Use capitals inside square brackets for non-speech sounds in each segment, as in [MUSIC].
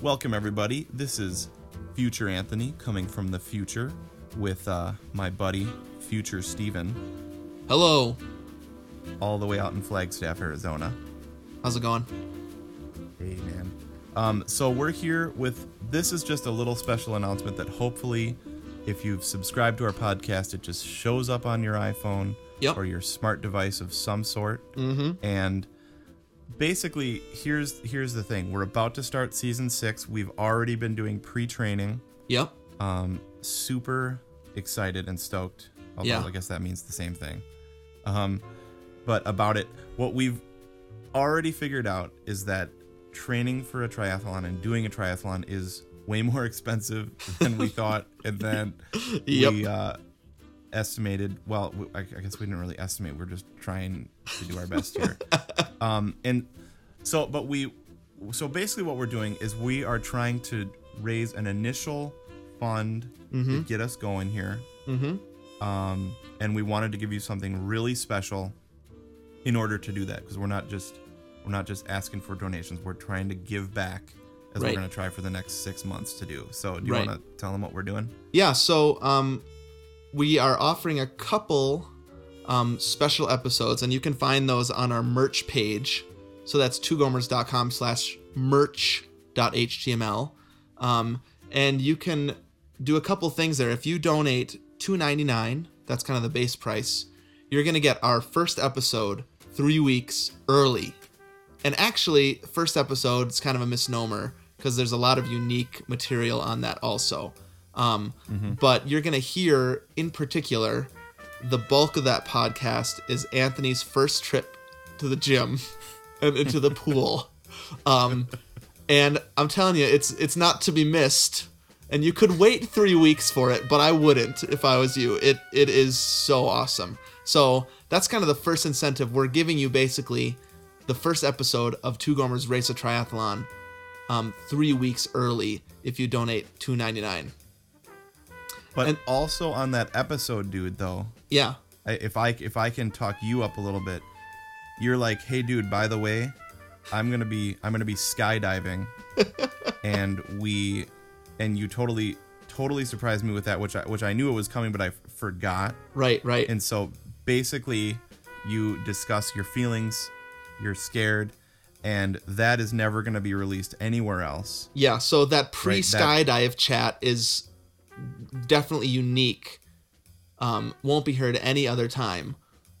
Welcome, everybody. This is Future Anthony coming from the future with uh, my buddy, Future Steven, Hello. all the way out in Flagstaff, Arizona. How's it going? Hey, man. Um, so we're here with this is just a little special announcement that hopefully, if you've subscribed to our podcast, it just shows up on your iPhone Yep. or your smart device of some sort. Mm-hmm. And basically, here's here's the thing: we're about to start season six. We've already been doing pre-training. Yep. Um, super excited and stoked. Although Yeah. I guess that means the same thing. Um, but about it, what we've already figured out is that training for a triathlon and doing a triathlon is way more [LAUGHS] expensive than we thought, and then [LAUGHS] Yep. we uh, estimated. Well, I guess we didn't really estimate. We're just trying to do our best here. [LAUGHS] um, and so, but we, so basically, what we're doing is we are trying to raise an initial fund to get us going here. Mm-hmm. Um, and we wanted to give you something really special in order to do that because we're not just we're not just asking for donations. We're trying to give back as Right. we're going to try for the next six months to do. So, do you Right. want to tell them what we're doing? Yeah. So um, we are offering a couple um special episodes, and you can find those on our merch page. So that's twogomers.com slash merch.html. Um, and you can do a couple things there. If you donate $2.99, that's kind of the base price, you're going to get our first episode three weeks early. And actually, first episode is kind of a misnomer because there's a lot of unique material on that also. Um, But you're going to hear, in particular, the bulk of that podcast is Anthony's first trip to the gym [LAUGHS] and into the pool. Um, and I'm telling you, it's it's not to be missed. And you could wait three weeks for it, but I wouldn't if I was you. It it is so awesome. So that's kind of the first incentive we're giving you. Basically, the first episode of Two Gomers Race a Triathlon, um, three weeks early if you donate two ninety nine. But And- also on that episode, dude, though, Yeah, I, if I if I can talk you up a little bit, you're like, hey, dude, by the way, I'm gonna be I'm gonna be skydiving, [LAUGHS] and we, and you totally totally surprised me with that, which I which I knew it was coming, but I f- forgot. right, right. And so basically, you discuss your feelings, you're scared, and that is never gonna be released anywhere else. Yeah, so that pre Right, that- chat is definitely unique. Um, won't be heard any other time.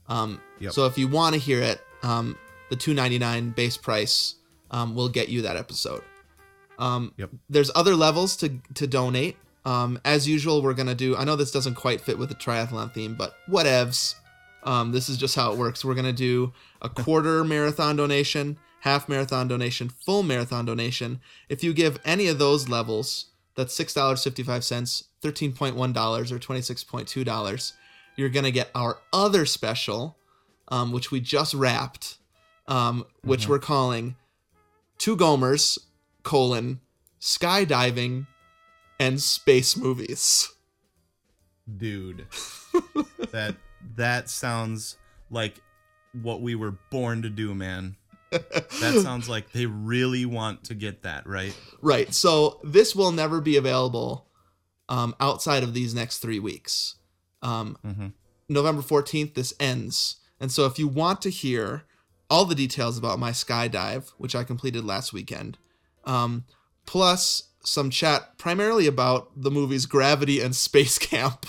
Um, Yep. So if you want to hear it, um, the two ninety nine base price um, will get you that episode. Um, Yep. There's other levels to to donate. Um, as usual, we're gonna do. I know this doesn't quite fit with the triathlon theme, but whatevs. Um, this is just how it works. We're gonna do a [LAUGHS] quarter marathon donation, half marathon donation, full marathon donation. If you give any of those levels, that's six dollars fifty five cents, thirteen point one dollars, or twenty six point two dollars. You're gonna get our other special, um, which we just wrapped, um, which we're calling Two Gomers colon skydiving and space movies. dude [LAUGHS] that that sounds like what we were born to do man that [LAUGHS] sounds like they really want to get that right Right. So this will never be available um, outside of these next three weeks. Um, Mhm. November 14th, this ends. And so if you want to hear all the details about my skydive, which I completed last weekend, um, plus some chat primarily about the movies Gravity and Space Camp.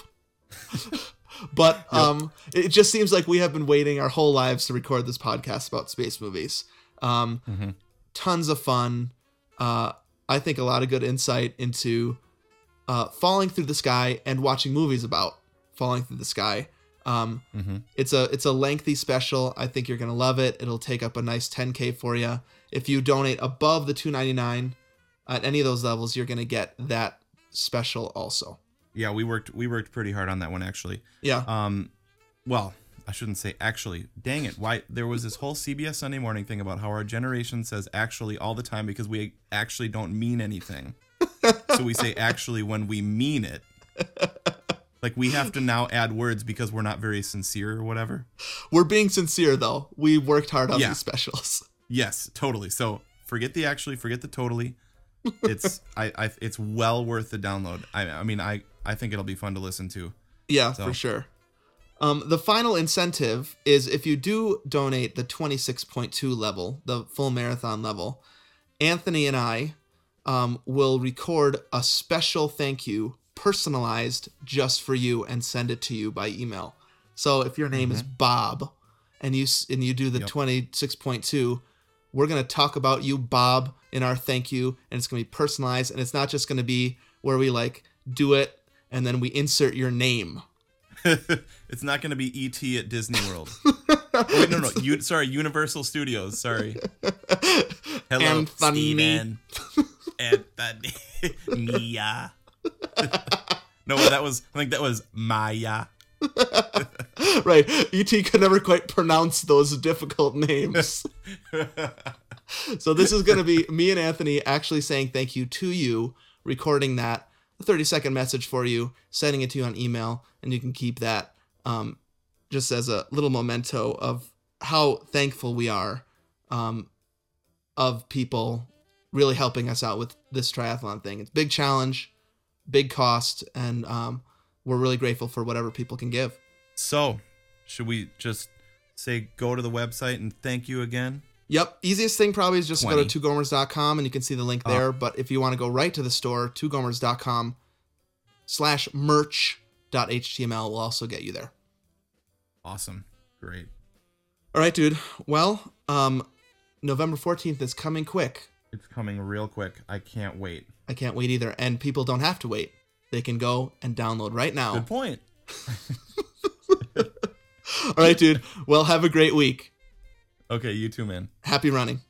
[LAUGHS] but um, it just seems like we have been waiting our whole lives to record this podcast about space movies. Um, Mhm. Tons of fun. Uh, I think a lot of good insight into uh, falling through the sky and watching movies about falling through the sky. Um, mm-hmm. it's a it's a lengthy special. I think you're gonna love it. It'll take up a nice 10k for you. If you donate above the 299 at any of those levels, you're gonna get that special also. yeah we worked we worked pretty hard on that one actually Yeah, um well i shouldn't say actually dang it why there was this whole cbs sunday morning thing about how our generation says actually all the time because we actually don't mean anything [LAUGHS] so we say actually when we mean it like we have to now add words because we're not very sincere or whatever we're being sincere though. We worked hard on Yeah. these specials. [LAUGHS] Yes, totally. So forget the actually, forget the totally. it's [LAUGHS] I, I it's well worth the download. I I mean I I think it'll be fun to listen to. Yeah, So- for sure. Um, the final incentive is if you do donate the 26.2 level, the full marathon level, Anthony and I um, will record a special thank you personalized just for you and send it to you by email. So if your name is Bob and you and you do the Yep. 26.2, we're going to talk about you Bob in our thank you and it's going to be personalized and it's not just going to be where we like do it and then we insert your name. [LAUGHS] it's not going to be ET at Disney World. oh, [LAUGHS] wait, no, no. U- sorry, Universal Studios. Sorry. [LAUGHS] Hello, Anthony. Steven. Anthony. Mia. no, that was. I think that was Maya. right. ET could never quite pronounce those difficult names. so this is going to be me and Anthony actually saying thank you to you, recording that, 30 second message for you, sending it to you on email, and you can keep that um, just as a little memento of how thankful we are um, of people really helping us out with this triathlon thing. It's a big challenge, big cost, and um, we're really grateful for whatever people can give. So, should we just say go to the website and thank you again? Yep. Easiest thing probably is just to go to 20. twogomers.com and you can see the link Oh. there. But if you want to go right to the store, twogomers.com slash merch.html will also get you there. Awesome. Great. All right, dude. Well, um, November 14th is coming quick. It's coming real quick. I can't wait. I can't wait either. And people don't have to wait. They can go and download right now. Good point. [LAUGHS] [LAUGHS] All right, dude. Well, have a great week. Okay, you too, man. Happy running.